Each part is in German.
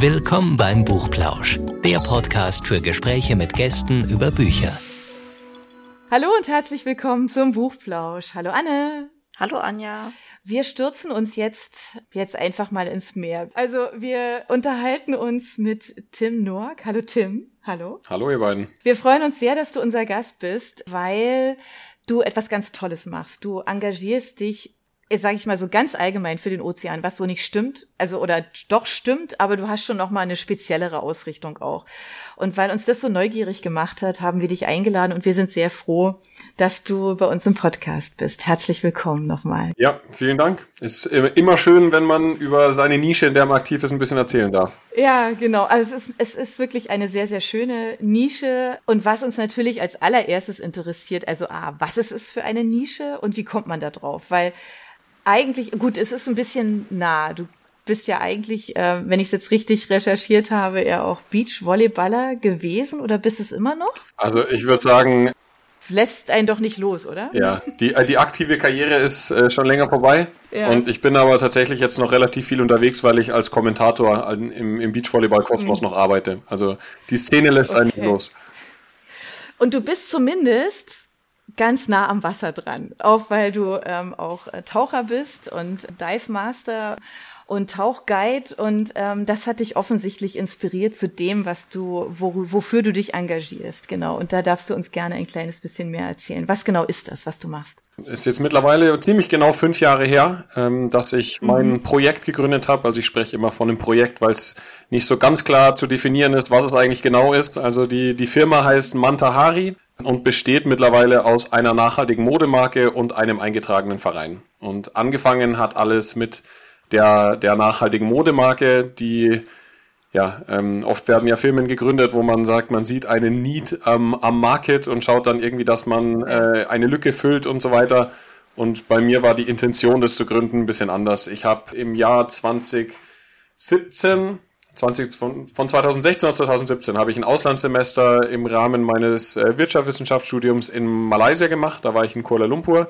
Willkommen beim Buchplausch, der Podcast für Gespräche mit Gästen über Bücher. Hallo und herzlich willkommen zum Buchplausch. Hallo Anne. Hallo Anja. Wir stürzen uns jetzt, jetzt einfach mal ins Meer. Also wir unterhalten uns mit Tim Noack. Hallo Tim. Hallo. Hallo ihr beiden. Wir freuen uns sehr, dass du unser Gast bist, weil du etwas ganz Tolles machst. Du engagierst dich sage ich mal so ganz allgemein für den Ozean, was so nicht stimmt, also oder doch stimmt, aber du hast schon noch mal eine speziellere Ausrichtung auch. Und weil uns das so neugierig gemacht hat, haben wir dich eingeladen und wir sind sehr froh, dass du bei uns im Podcast bist. Herzlich willkommen nochmal. Ja, vielen Dank. Ist immer schön, wenn man über seine Nische, in der man aktiv ist, ein bisschen erzählen darf. Ja, genau. Also es ist, es ist wirklich eine sehr, sehr schöne Nische. Und was uns natürlich als allererstes interessiert, also ah, was ist es für eine Nische und wie kommt man da drauf? Weil eigentlich, gut, es ist ein bisschen nah. Du bist ja eigentlich, äh, wenn ich es jetzt richtig recherchiert habe, ja auch Beachvolleyballer gewesen oder bist es immer noch? Also ich würde sagen. Lässt einen doch nicht los, oder? Ja, die, äh, die aktive Karriere ist äh, schon länger vorbei. Ja. Und ich bin aber tatsächlich jetzt noch relativ viel unterwegs, weil ich als Kommentator im, im Beachvolleyball-Kosmos mhm. noch arbeite. Also die Szene lässt okay. einen nicht los. Und du bist zumindest ganz nah am Wasser dran, auch weil du ähm, auch äh, Taucher bist und Dive Master und Tauchguide und ähm, das hat dich offensichtlich inspiriert zu dem, was du, wo, wofür du dich engagierst, genau. Und da darfst du uns gerne ein kleines bisschen mehr erzählen. Was genau ist das, was du machst? Ist jetzt mittlerweile ziemlich genau fünf Jahre her, ähm, dass ich mhm. mein Projekt gegründet habe. Also ich spreche immer von einem Projekt, weil es nicht so ganz klar zu definieren ist, was es eigentlich genau ist. Also die, die Firma heißt Mantahari und besteht mittlerweile aus einer nachhaltigen Modemarke und einem eingetragenen Verein. Und angefangen hat alles mit der, der nachhaltigen Modemarke, die ja, ähm, oft werden ja Firmen gegründet, wo man sagt, man sieht einen Need ähm, am Market und schaut dann irgendwie, dass man äh, eine Lücke füllt und so weiter. Und bei mir war die Intention, das zu gründen, ein bisschen anders. Ich habe im Jahr 2017 20, von, von 2016 auf 2017 habe ich ein Auslandssemester im Rahmen meines äh, Wirtschaftswissenschaftsstudiums in Malaysia gemacht. Da war ich in Kuala Lumpur.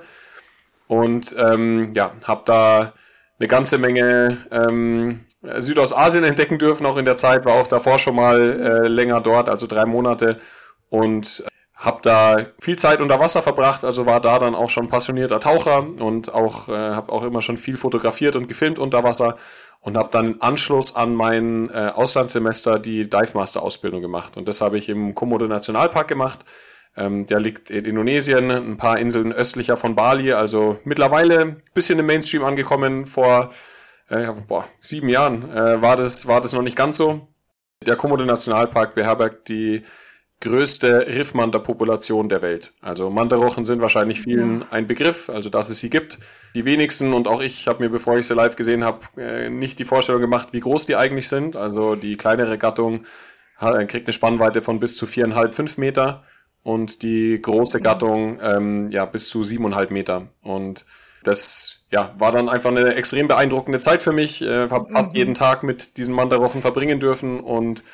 Und ähm, ja, habe da eine ganze Menge ähm, Südostasien entdecken dürfen, auch in der Zeit, war auch davor schon mal äh, länger dort, also drei Monate. Und äh, habe da viel Zeit unter Wasser verbracht, also war da dann auch schon passionierter Taucher und auch äh, habe auch immer schon viel fotografiert und gefilmt unter Wasser und habe dann Anschluss an mein äh, Auslandssemester die Dive Master Ausbildung gemacht und das habe ich im Komodo Nationalpark gemacht. Ähm, der liegt in Indonesien, ein paar Inseln östlicher von Bali, also mittlerweile ein bisschen im Mainstream angekommen. Vor äh, boah, sieben Jahren äh, war, das, war das noch nicht ganz so. Der Komodo Nationalpark beherbergt die größte Riffmanta-Population der Welt. Also Mantarochen sind wahrscheinlich vielen ein Begriff, also dass es sie gibt. Die wenigsten und auch ich habe mir, bevor ich sie live gesehen habe, äh, nicht die Vorstellung gemacht, wie groß die eigentlich sind. Also die kleinere Gattung kriegt eine Spannweite von bis zu viereinhalb, fünf Meter und die große Gattung ähm, ja bis zu siebeneinhalb Meter. Und das ja, war dann einfach eine extrem beeindruckende Zeit für mich. Äh, habe fast mhm. jeden Tag mit diesen Mantarochen verbringen dürfen und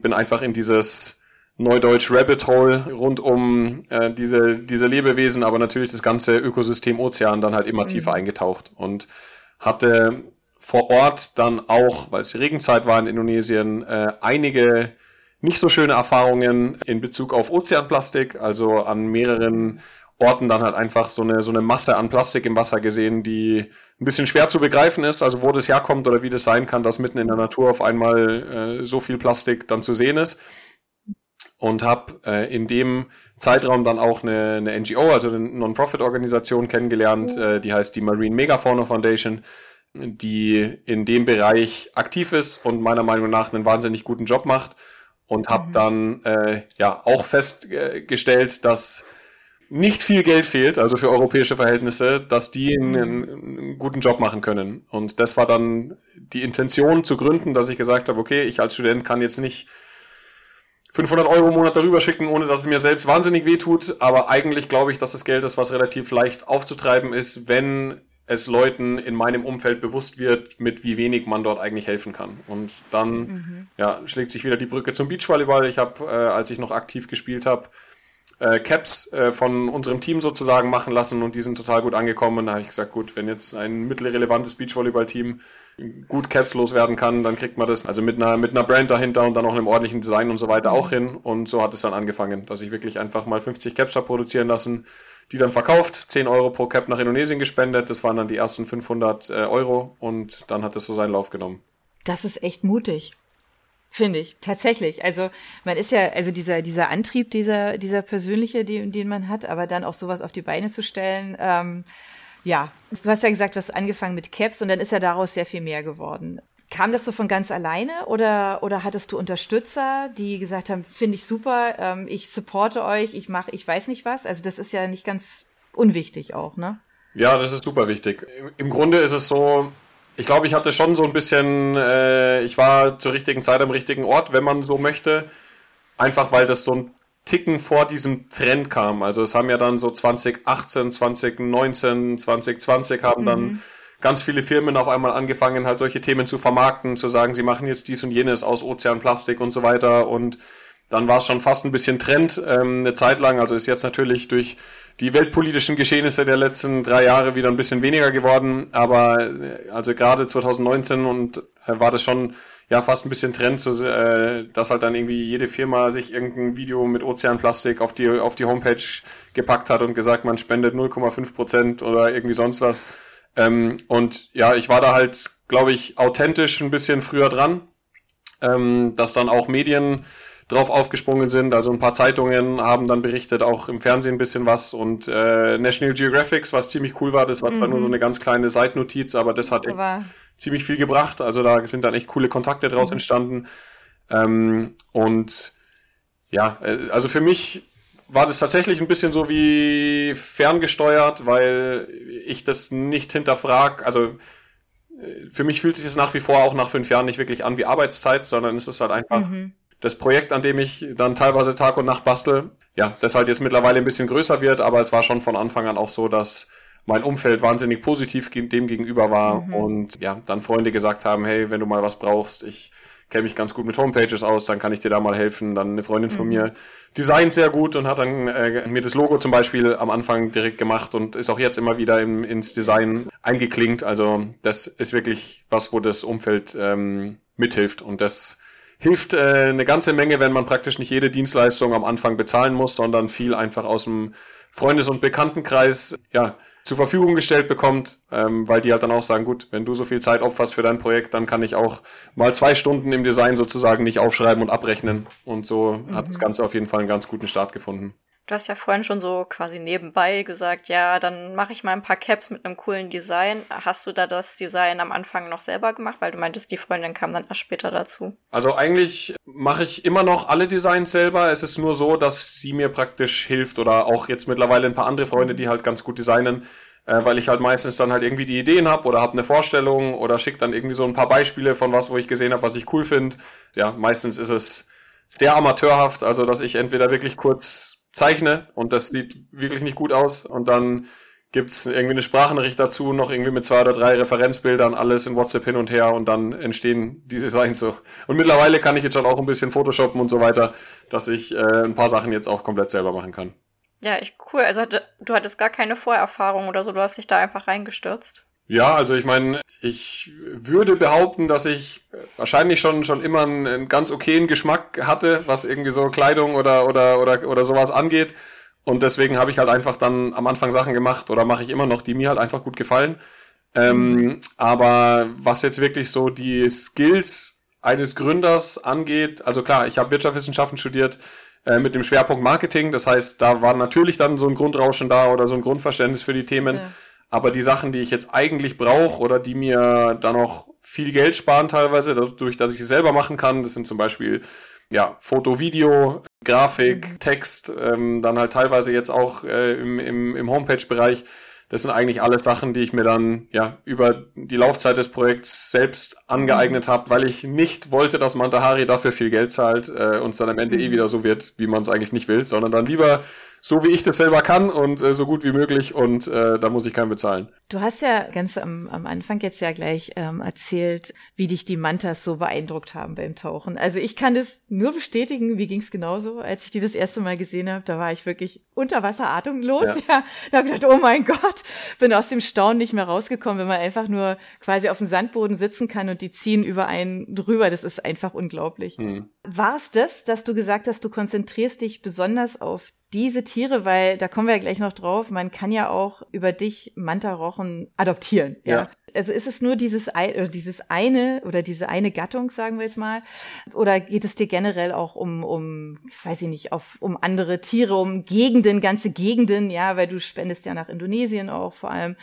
bin einfach in dieses Neudeutsch Rabbit Hole rund um äh, diese, diese Lebewesen, aber natürlich das ganze Ökosystem Ozean dann halt immer mhm. tiefer eingetaucht und hatte vor Ort dann auch, weil es Regenzeit war in Indonesien, äh, einige nicht so schöne Erfahrungen in Bezug auf Ozeanplastik, also an mehreren Orten dann halt einfach so eine, so eine Masse an Plastik im Wasser gesehen, die ein bisschen schwer zu begreifen ist, also wo das herkommt oder wie das sein kann, dass mitten in der Natur auf einmal äh, so viel Plastik dann zu sehen ist und habe äh, in dem Zeitraum dann auch eine, eine NGO, also eine Non-Profit-Organisation kennengelernt, mhm. äh, die heißt die Marine Megafauna Foundation, die in dem Bereich aktiv ist und meiner Meinung nach einen wahnsinnig guten Job macht und habe mhm. dann äh, ja auch festgestellt, dass nicht viel Geld fehlt, also für europäische Verhältnisse, dass die einen, mhm. einen, guten Job machen können. Und das war dann die Intention zu gründen, dass ich gesagt habe, okay, ich als Student kann jetzt nicht 500 Euro im Monat darüber schicken, ohne dass es mir selbst wahnsinnig wehtut. Aber eigentlich glaube ich, dass das Geld ist, was relativ leicht aufzutreiben ist, wenn es Leuten in meinem Umfeld bewusst wird, mit wie wenig man dort eigentlich helfen kann. Und dann mhm. ja, schlägt sich wieder die Brücke zum Beachvolleyball. Ich habe, äh, als ich noch aktiv gespielt habe, äh, Caps äh, von unserem Team sozusagen machen lassen und die sind total gut angekommen. Und da habe ich gesagt, gut, wenn jetzt ein mittelrelevantes Beachvolleyball-Team gut Caps loswerden kann, dann kriegt man das also mit einer, mit einer Brand dahinter und dann auch einem ordentlichen Design und so weiter auch hin. Und so hat es dann angefangen, dass ich wirklich einfach mal 50 Caps habe produzieren lassen, die dann verkauft, 10 Euro pro Cap nach Indonesien gespendet. Das waren dann die ersten 500 äh, Euro und dann hat es so seinen Lauf genommen. Das ist echt mutig. Finde ich, tatsächlich. Also man ist ja, also dieser, dieser Antrieb, dieser, dieser persönliche, den, den man hat, aber dann auch sowas auf die Beine zu stellen, ähm, ja, du hast ja gesagt, du hast angefangen mit Caps und dann ist ja daraus sehr viel mehr geworden. Kam das so von ganz alleine oder, oder hattest du Unterstützer, die gesagt haben, finde ich super, ähm, ich supporte euch, ich mache, ich weiß nicht was? Also das ist ja nicht ganz unwichtig auch, ne? Ja, das ist super wichtig. Im Grunde ist es so, ich glaube, ich hatte schon so ein bisschen, äh, ich war zur richtigen Zeit am richtigen Ort, wenn man so möchte. Einfach weil das so ein Ticken vor diesem Trend kam. Also es haben ja dann so 2018, 2019, 2020 haben mhm. dann ganz viele Firmen auf einmal angefangen, halt solche Themen zu vermarkten, zu sagen, sie machen jetzt dies und jenes aus Ozeanplastik und so weiter. Und dann war es schon fast ein bisschen Trend ähm, eine Zeit lang. Also ist jetzt natürlich durch die weltpolitischen Geschehnisse der letzten drei Jahre wieder ein bisschen weniger geworden. Aber äh, also gerade 2019 und äh, war das schon ja fast ein bisschen Trend, so, äh, dass halt dann irgendwie jede Firma sich irgendein Video mit Ozeanplastik auf die, auf die Homepage gepackt hat und gesagt, man spendet 0,5 Prozent oder irgendwie sonst was. Ähm, und ja, ich war da halt, glaube ich, authentisch ein bisschen früher dran, ähm, dass dann auch Medien drauf aufgesprungen sind. Also ein paar Zeitungen haben dann berichtet, auch im Fernsehen ein bisschen was und äh, National Geographic, was ziemlich cool war, das war mhm. zwar nur so eine ganz kleine Seitnotiz, aber das hat echt ziemlich viel gebracht. Also da sind dann echt coole Kontakte draus mhm. entstanden. Ähm, und ja, äh, also für mich war das tatsächlich ein bisschen so wie ferngesteuert, weil ich das nicht hinterfrag. Also äh, für mich fühlt sich das nach wie vor auch nach fünf Jahren nicht wirklich an wie Arbeitszeit, sondern es ist halt einfach mhm das Projekt, an dem ich dann teilweise Tag und Nacht bastel, ja, das halt jetzt mittlerweile ein bisschen größer wird, aber es war schon von Anfang an auch so, dass mein Umfeld wahnsinnig positiv dem gegenüber war mhm. und ja, dann Freunde gesagt haben, hey, wenn du mal was brauchst, ich kenne mich ganz gut mit Homepages aus, dann kann ich dir da mal helfen. Dann eine Freundin von mhm. mir designt sehr gut und hat dann äh, mir das Logo zum Beispiel am Anfang direkt gemacht und ist auch jetzt immer wieder im, ins Design eingeklinkt. Also das ist wirklich was, wo das Umfeld ähm, mithilft und das hilft äh, eine ganze Menge, wenn man praktisch nicht jede Dienstleistung am Anfang bezahlen muss, sondern viel einfach aus dem Freundes- und Bekanntenkreis ja, zur Verfügung gestellt bekommt, ähm, weil die halt dann auch sagen, gut, wenn du so viel Zeit opferst für dein Projekt, dann kann ich auch mal zwei Stunden im Design sozusagen nicht aufschreiben und abrechnen. Und so mhm. hat das Ganze auf jeden Fall einen ganz guten Start gefunden. Du hast ja vorhin schon so quasi nebenbei gesagt, ja, dann mache ich mal ein paar Caps mit einem coolen Design. Hast du da das Design am Anfang noch selber gemacht, weil du meintest, die Freundin kam dann erst später dazu? Also eigentlich mache ich immer noch alle Designs selber. Es ist nur so, dass sie mir praktisch hilft oder auch jetzt mittlerweile ein paar andere Freunde, die halt ganz gut designen, äh, weil ich halt meistens dann halt irgendwie die Ideen habe oder habe eine Vorstellung oder schicke dann irgendwie so ein paar Beispiele von was, wo ich gesehen habe, was ich cool finde. Ja, meistens ist es sehr amateurhaft, also dass ich entweder wirklich kurz zeichne und das sieht wirklich nicht gut aus und dann gibt's irgendwie eine Sprachnachricht dazu, noch irgendwie mit zwei oder drei Referenzbildern, alles in WhatsApp hin und her und dann entstehen die Designs so. Und mittlerweile kann ich jetzt schon auch ein bisschen Photoshoppen und so weiter, dass ich äh, ein paar Sachen jetzt auch komplett selber machen kann. Ja, echt cool. Also du hattest gar keine Vorerfahrung oder so, du hast dich da einfach reingestürzt. Ja, also ich meine, ich würde behaupten, dass ich wahrscheinlich schon, schon immer einen, einen ganz okayen Geschmack hatte, was irgendwie so Kleidung oder, oder, oder, oder sowas angeht. Und deswegen habe ich halt einfach dann am Anfang Sachen gemacht oder mache ich immer noch, die mir halt einfach gut gefallen. Ähm, aber was jetzt wirklich so die Skills eines Gründers angeht, also klar, ich habe Wirtschaftswissenschaften studiert äh, mit dem Schwerpunkt Marketing. Das heißt, da war natürlich dann so ein Grundrauschen da oder so ein Grundverständnis für die Themen. Ja. Aber die Sachen, die ich jetzt eigentlich brauche oder die mir dann noch viel Geld sparen teilweise, dadurch, dass ich sie selber machen kann, das sind zum Beispiel ja, Foto, Video, Grafik, mhm. Text, ähm, dann halt teilweise jetzt auch äh, im, im, im Homepage-Bereich. Das sind eigentlich alles Sachen, die ich mir dann ja über die Laufzeit des Projekts selbst angeeignet mhm. habe, weil ich nicht wollte, dass Mantahari dafür viel Geld zahlt äh, und es dann am Ende eh mhm. eh wieder so wird, wie man es eigentlich nicht will, sondern dann lieber so wie ich das selber kann und äh, so gut wie möglich und äh, da muss ich keinen bezahlen. Du hast ja ganz am, am Anfang jetzt ja gleich ähm, erzählt, wie dich die Mantas so beeindruckt haben beim Tauchen. Also ich kann das nur bestätigen, wie ging es genauso, als ich die das erste Mal gesehen habe, da war ich wirklich unter Wasser atemlos. Ja. ja. Da habe ich gedacht, oh mein Gott, bin aus dem Staunen nicht mehr rausgekommen, wenn man einfach nur quasi auf dem Sandboden sitzen kann und die ziehen über einen drüber. Das ist einfach unglaublich. Hm. War es das, dass du gesagt hast, du konzentrierst dich besonders auf diese Tiere, weil da kommen wir ja gleich noch drauf, man kann ja auch über dich Manta-Rochen adoptieren. Ja. ja. Also ist es nur dieses, oder dieses eine oder diese eine Gattung, sagen wir jetzt mal, oder geht es dir generell auch um, um, weiß ich nicht, auf, um andere Tiere, um Gegenden, ganze Gegenden, ja, weil du spendest ja nach Indonesien auch vor allem.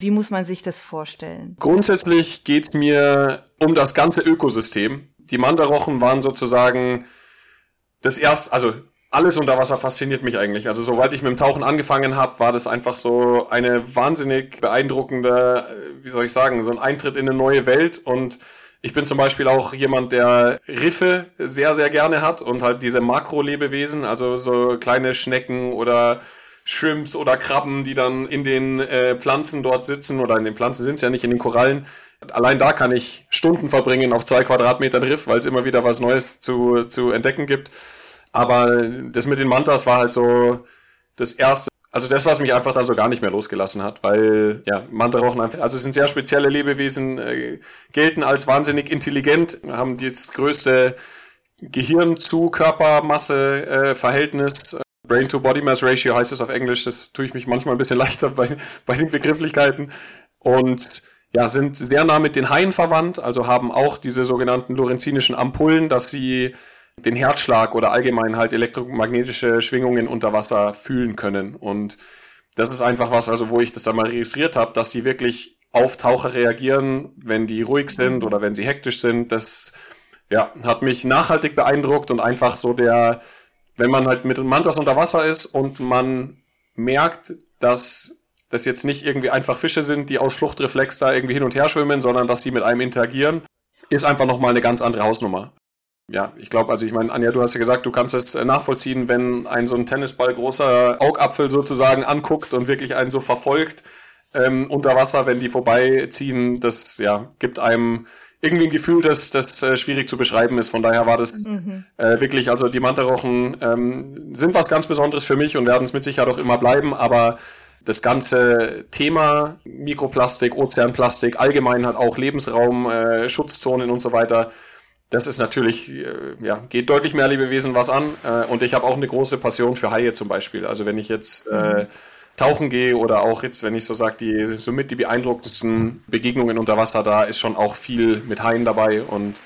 Wie muss man sich das vorstellen? Grundsätzlich geht es mir um das ganze Ökosystem. Die Mantarochen waren sozusagen das erste, also alles unter Wasser fasziniert mich eigentlich. Also soweit ich mit dem Tauchen angefangen habe, war das einfach so eine wahnsinnig beeindruckende, äh, wie soll ich sagen, so ein Eintritt in eine neue Welt. Und ich bin zum Beispiel auch jemand, der Riffe sehr, sehr gerne hat und halt diese Makro-Lebewesen, also so kleine Schnecken oder Shrimps oder Krabben, die dann in den äh, Pflanzen dort sitzen oder in den Pflanzen sind es ja nicht, in den Korallen. Allein da kann ich Stunden verbringen auf zwei Quadratmetern Riff, weil es immer wieder was Neues zu, zu entdecken gibt. Aber das mit den Mantas war halt so das erste, also das, was mich einfach dann so gar nicht mehr losgelassen hat, weil ja, Mantarochen einfach, also sind sehr spezielle Lebewesen, äh, gelten als wahnsinnig intelligent, haben das größte Gehirn zu Körpermasse äh, Verhältnis. Brain to Body Mass Ratio heißt es auf Englisch, das tue ich mich manchmal ein bisschen leichter bei, bei den Begrifflichkeiten. Und ja, sind sehr nah mit den Haien verwandt, also haben auch diese sogenannten lorenzinischen Ampullen, dass sie den Herzschlag oder allgemein halt elektromagnetische Schwingungen unter Wasser fühlen können. Und das ist einfach was, also wo ich das einmal registriert habe, dass sie wirklich auf Taucher reagieren, wenn die ruhig sind oder wenn sie hektisch sind. Das ja, hat mich nachhaltig beeindruckt und einfach so der, wenn man halt mit Mantas unter Wasser ist und man merkt, dass das jetzt nicht irgendwie einfach Fische sind, die aus Fluchtreflex da irgendwie hin und her schwimmen, sondern dass sie mit einem interagieren, ist einfach nochmal eine ganz andere Hausnummer ja, ich glaube, also ich meine, Anja, du hast ja gesagt, du kannst es äh, nachvollziehen, wenn ein so ein Tennisball großer Augapfel sozusagen anguckt und wirklich einen so verfolgt ähm, unter Wasser, wenn die vorbeiziehen, das ja, gibt einem irgendwie ein Gefühl, das, das äh, schwierig zu beschreiben ist. Von daher war das mhm. äh, wirklich, also die Mantarochen ähm, sind was ganz Besonderes für mich und werden es mit Sicherheit auch immer bleiben, aber das ganze Thema Mikroplastik, Ozeanplastik, allgemein hat auch Lebensraum, äh, Schutzzonen und so weiter, das ist natürlich, äh, ja, geht deutlich mehr Lebewesen was an. Äh, und ich habe auch eine große Passion für Haie zum Beispiel. Also wenn ich jetzt äh, tauchen gehe oder auch jetzt, wenn ich so sage, die somit die beeindruckendsten Begegnungen unter Wasser, da ist schon auch viel mit Haien dabei und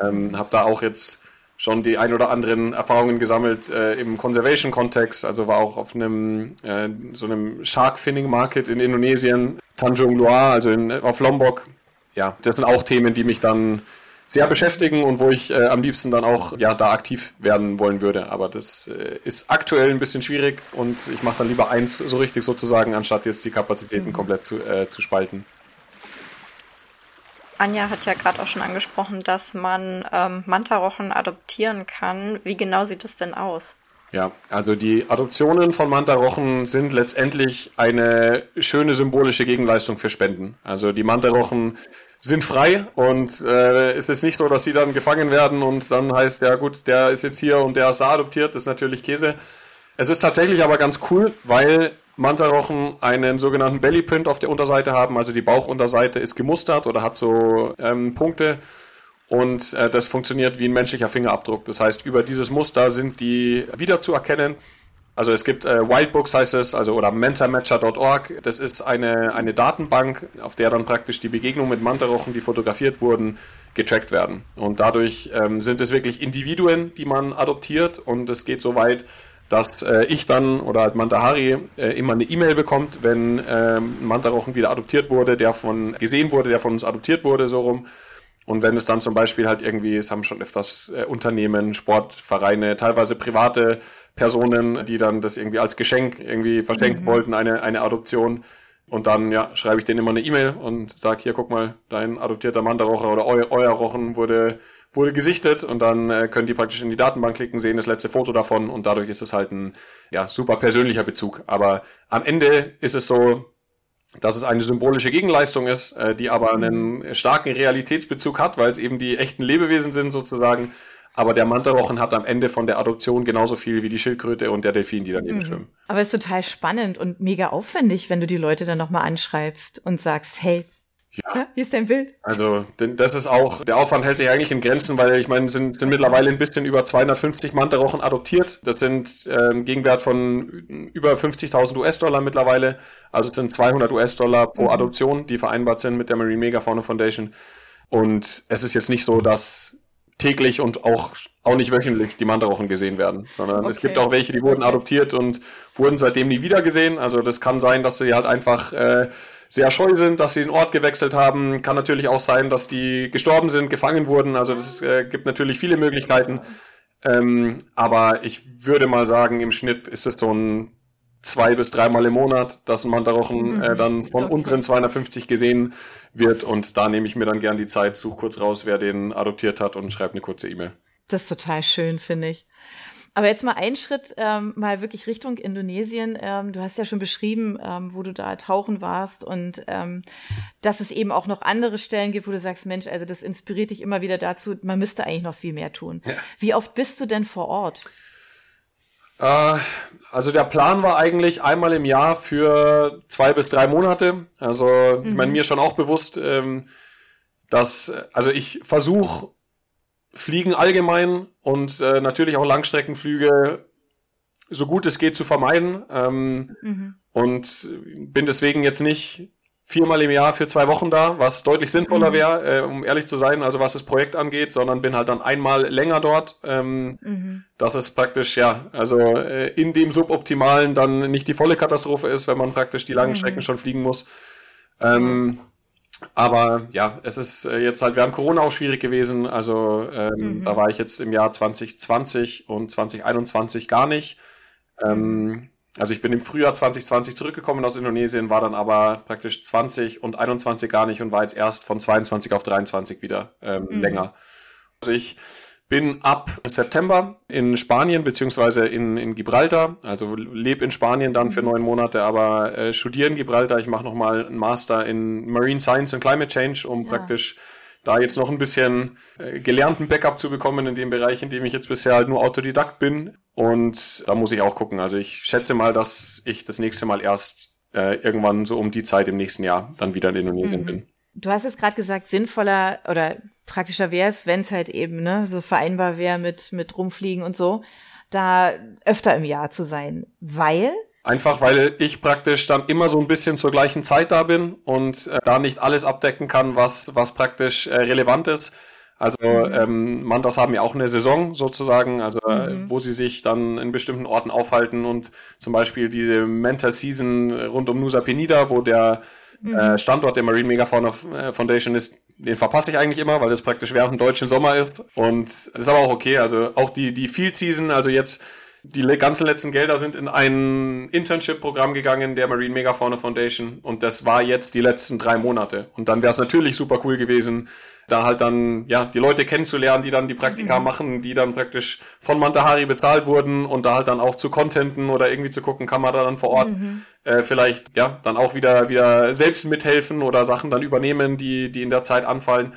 ähm, habe da auch jetzt schon die ein oder anderen Erfahrungen gesammelt äh, im Conservation-Kontext. Also war auch auf einem äh, so einem Shark Finning Market in Indonesien, Tanjung Loa, also in, auf Lombok. Ja, das sind auch Themen, die mich dann sehr beschäftigen und wo ich äh, am liebsten dann auch ja da aktiv werden wollen würde. Aber das äh, ist aktuell ein bisschen schwierig und ich mache dann lieber eins so richtig sozusagen, anstatt jetzt die Kapazitäten mhm. komplett zu, äh, zu spalten. Anja hat ja gerade auch schon angesprochen, dass man ähm, Mantarochen adoptieren kann. Wie genau sieht das denn aus? Ja, also die Adoptionen von Mantarochen sind letztendlich eine schöne symbolische Gegenleistung für Spenden. Also die Mantarochen sind frei und äh, es ist nicht so, dass sie dann gefangen werden und dann heißt, ja gut, der ist jetzt hier und der ist da adoptiert, das ist natürlich Käse. Es ist tatsächlich aber ganz cool, weil Mantarochen einen sogenannten Bellyprint auf der Unterseite haben, also die Bauchunterseite ist gemustert oder hat so ähm, Punkte und äh, das funktioniert wie ein menschlicher Fingerabdruck. Das heißt, über dieses Muster sind die wiederzuerkennen also es gibt äh, Wildbooks heißt es, also oder mentamatcher.org. Das ist eine, eine Datenbank, auf der dann praktisch die Begegnungen mit Mantarochen, die fotografiert wurden, getrackt werden. Und dadurch ähm, sind es wirklich Individuen, die man adoptiert und es geht so weit, dass äh, ich dann oder halt Mantahari äh, immer eine E-Mail bekommt, wenn ähm, Mantarochen wieder adoptiert wurde, der von gesehen wurde, der von uns adoptiert wurde, so rum. Und wenn es dann zum Beispiel halt irgendwie, es haben schon öfters äh, Unternehmen, Sportvereine, teilweise private Personen, die dann das irgendwie als Geschenk irgendwie verschenken mhm. wollten, eine, eine Adoption. Und dann ja, schreibe ich denen immer eine E-Mail und sage, hier, guck mal, dein adoptierter Mantarocher oder eu, euer Rochen wurde, wurde gesichtet und dann äh, können die praktisch in die Datenbank klicken, sehen das letzte Foto davon und dadurch ist es halt ein ja, super persönlicher Bezug. Aber am Ende ist es so, dass es eine symbolische Gegenleistung ist, äh, die aber einen starken Realitätsbezug hat, weil es eben die echten Lebewesen sind sozusagen. Aber der Mantarochen hat am Ende von der Adoption genauso viel wie die Schildkröte und der Delfin, die daneben mhm. schwimmen. Aber es ist total spannend und mega aufwendig, wenn du die Leute dann nochmal anschreibst und sagst, hey, ja. Hier ist dein Bild. Also, das ist auch, der Aufwand hält sich eigentlich in Grenzen, weil ich meine, sind, sind mittlerweile ein bisschen über 250 Mantarochen adoptiert. Das sind ähm, Gegenwert von über 50.000 US-Dollar mittlerweile. Also es sind 200 US-Dollar pro mhm. Adoption, die vereinbart sind mit der Marine Megafauna Foundation. Und es ist jetzt nicht so, dass täglich und auch, auch nicht wöchentlich die Mantarochen gesehen werden, sondern okay. es gibt auch welche, die wurden adoptiert und wurden seitdem nie wieder gesehen. Also das kann sein, dass sie halt einfach äh, sehr scheu sind, dass sie den Ort gewechselt haben. Kann natürlich auch sein, dass die gestorben sind, gefangen wurden. Also das äh, gibt natürlich viele Möglichkeiten. Ähm, aber ich würde mal sagen, im Schnitt ist es so ein zwei bis dreimal im Monat, dass ein Mantarochen äh, mhm. dann von okay. unseren 250 gesehen wird. Und da nehme ich mir dann gern die Zeit, suche kurz raus, wer den adoptiert hat und schreibe eine kurze E-Mail. Das ist total schön, finde ich. Aber jetzt mal einen Schritt ähm, mal wirklich Richtung Indonesien. Ähm, du hast ja schon beschrieben, ähm, wo du da tauchen warst und ähm, dass es eben auch noch andere Stellen gibt, wo du sagst, Mensch, also das inspiriert dich immer wieder dazu, man müsste eigentlich noch viel mehr tun. Ja. Wie oft bist du denn vor Ort? Äh, also der Plan war eigentlich einmal im Jahr für zwei bis drei Monate. Also mhm. ich meine, mhm. mir schon auch bewusst, ähm, dass, also ich versuche Fliegen allgemein und äh, natürlich auch Langstreckenflüge so gut es geht zu vermeiden. Ähm, mhm. Und bin deswegen jetzt nicht viermal im Jahr für zwei Wochen da, was deutlich sinnvoller mhm. wäre, äh, um ehrlich zu sein, also was das Projekt angeht, sondern bin halt dann einmal länger dort. Ähm, mhm. Das ist praktisch, ja, also äh, in dem Suboptimalen dann nicht die volle Katastrophe ist, wenn man praktisch die langen mhm. Strecken schon fliegen muss. Ähm, aber ja, es ist äh, jetzt halt während Corona auch schwierig gewesen. Also ähm, mhm. da war ich jetzt im Jahr 2020 und 2021 gar nicht. Ähm, also ich bin im Frühjahr 2020 zurückgekommen aus Indonesien, war dann aber praktisch 20 und 21 gar nicht und war jetzt erst von 22 auf 23 wieder ähm, mhm. länger. Also ich bin ab September in Spanien beziehungsweise in, in Gibraltar, also lebe in Spanien dann für mhm. neun Monate, aber äh, studiere in Gibraltar. Ich mache nochmal einen Master in Marine Science and Climate Change, um ja. praktisch da jetzt noch ein bisschen äh, gelernten Backup zu bekommen in dem Bereich, in dem ich jetzt bisher halt nur Autodidakt bin. Und da muss ich auch gucken. Also ich schätze mal, dass ich das nächste Mal erst äh, irgendwann so um die Zeit im nächsten Jahr dann wieder in Indonesien mhm. bin. Du hast es gerade gesagt, sinnvoller oder praktischer wäre es, wenn es halt eben ne, so vereinbar wäre mit, mit Rumfliegen und so, da öfter im Jahr zu sein. Weil Einfach weil ich praktisch dann immer so ein bisschen zur gleichen Zeit da bin und äh, da nicht alles abdecken kann, was, was praktisch äh, relevant ist. Also mhm. ähm, Mantas haben ja auch eine Saison sozusagen, also äh, mhm. wo sie sich dann in bestimmten Orten aufhalten und zum Beispiel diese Mentor Season rund um Nusa Penida, wo der mhm. äh, Standort der Marine Megafauna äh, Foundation ist, den verpasse ich eigentlich immer, weil das praktisch während dem deutschen Sommer ist und das ist aber auch okay, also auch die, die Field Season, also jetzt die ganzen letzten Gelder sind in ein Internship-Programm gegangen der Marine Megafauna Foundation und das war jetzt die letzten drei Monate. Und dann wäre es natürlich super cool gewesen, da halt dann, ja, die Leute kennenzulernen, die dann die Praktika mhm. machen, die dann praktisch von Mantahari bezahlt wurden und da halt dann auch zu contenten oder irgendwie zu gucken, kann man da dann vor Ort mhm. äh, vielleicht, ja, dann auch wieder, wieder selbst mithelfen oder Sachen dann übernehmen, die, die in der Zeit anfallen.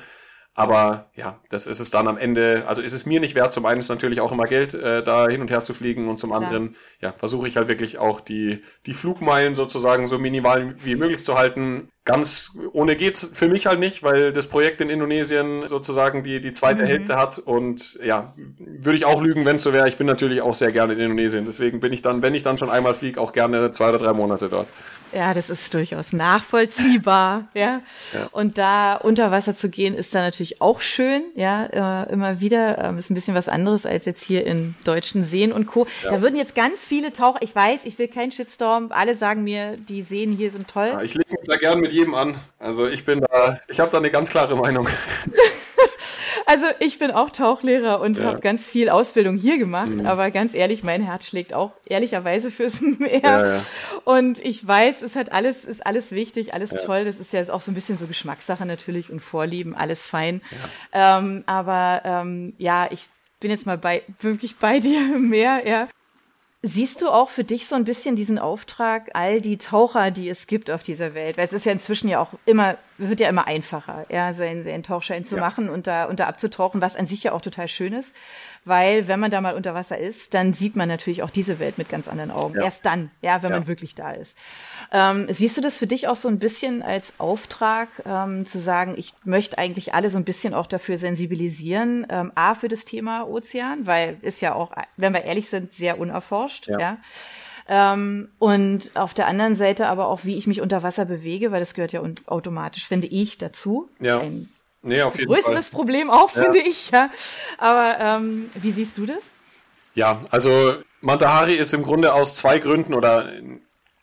Aber ja, das ist es dann am Ende. Also ist es mir nicht wert. Zum einen ist natürlich auch immer Geld, äh, da hin und her zu fliegen und zum Klar. anderen, ja, versuche ich halt wirklich auch die, die Flugmeilen sozusagen so minimal wie möglich zu halten. Ganz ohne geht's für mich halt nicht, weil das Projekt in Indonesien sozusagen die, die zweite mhm. Hälfte hat. Und ja, würde ich auch lügen, wenn es so wäre. Ich bin natürlich auch sehr gerne in Indonesien. Deswegen bin ich dann, wenn ich dann schon einmal fliege, auch gerne zwei oder drei Monate dort. Ja, das ist durchaus nachvollziehbar, ja. ja. Und da unter Wasser zu gehen, ist da natürlich auch schön, ja, äh, immer wieder. Ähm, ist ein bisschen was anderes als jetzt hier in deutschen Seen und Co. Ja. Da würden jetzt ganz viele Taucher, ich weiß, ich will keinen Shitstorm, alle sagen mir, die Seen hier sind toll. Ja, ich lege mich da gern mit jedem an. Also ich bin da, ich habe da eine ganz klare Meinung. Also ich bin auch Tauchlehrer und ja. habe ganz viel Ausbildung hier gemacht, mhm. aber ganz ehrlich, mein Herz schlägt auch ehrlicherweise fürs Meer. Ja, ja. Und ich weiß, es hat alles, ist alles wichtig, alles toll. Das ist ja auch so ein bisschen so Geschmackssache natürlich und Vorlieben, alles fein. Ähm, aber ähm, ja, ich bin jetzt mal bei wirklich bei dir mehr, ja. Siehst du auch für dich so ein bisschen diesen Auftrag, all die Taucher, die es gibt auf dieser Welt? Weil es ist ja inzwischen ja auch immer, wird ja immer einfacher, ja, seinen, seinen Tauchschein zu ja. machen und da, und da abzutauchen, was an sich ja auch total schön ist weil wenn man da mal unter Wasser ist, dann sieht man natürlich auch diese Welt mit ganz anderen Augen. Ja. Erst dann, ja, wenn ja. man wirklich da ist. Ähm, siehst du das für dich auch so ein bisschen als Auftrag, ähm, zu sagen, ich möchte eigentlich alle so ein bisschen auch dafür sensibilisieren, ähm, a für das Thema Ozean, weil ist ja auch, wenn wir ehrlich sind, sehr unerforscht, ja. Ähm, und auf der anderen Seite aber auch, wie ich mich unter Wasser bewege, weil das gehört ja automatisch, finde ich, dazu. Ja. ein Nee, auf jeden größeres Fall. Problem auch, ja. finde ich, ja. Aber ähm, wie siehst du das? Ja, also Mantahari ist im Grunde aus zwei Gründen oder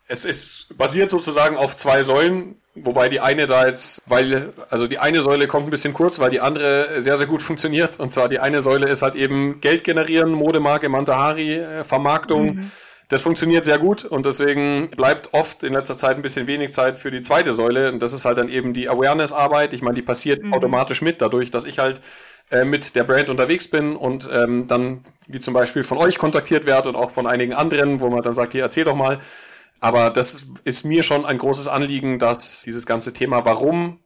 es ist basiert sozusagen auf zwei Säulen, wobei die eine da jetzt, weil, also die eine Säule kommt ein bisschen kurz, weil die andere sehr, sehr gut funktioniert. Und zwar die eine Säule ist halt eben Geld generieren, Modemarke Mantahari, äh, Vermarktung. Mhm. Das funktioniert sehr gut und deswegen bleibt oft in letzter Zeit ein bisschen wenig Zeit für die zweite Säule und das ist halt dann eben die Awareness-Arbeit. Ich meine, die passiert mhm. automatisch mit, dadurch, dass ich halt äh, mit der Brand unterwegs bin und ähm, dann wie zum Beispiel von euch kontaktiert werde und auch von einigen anderen, wo man dann sagt, hier erzähl doch mal. Aber das ist mir schon ein großes Anliegen, dass dieses ganze Thema, warum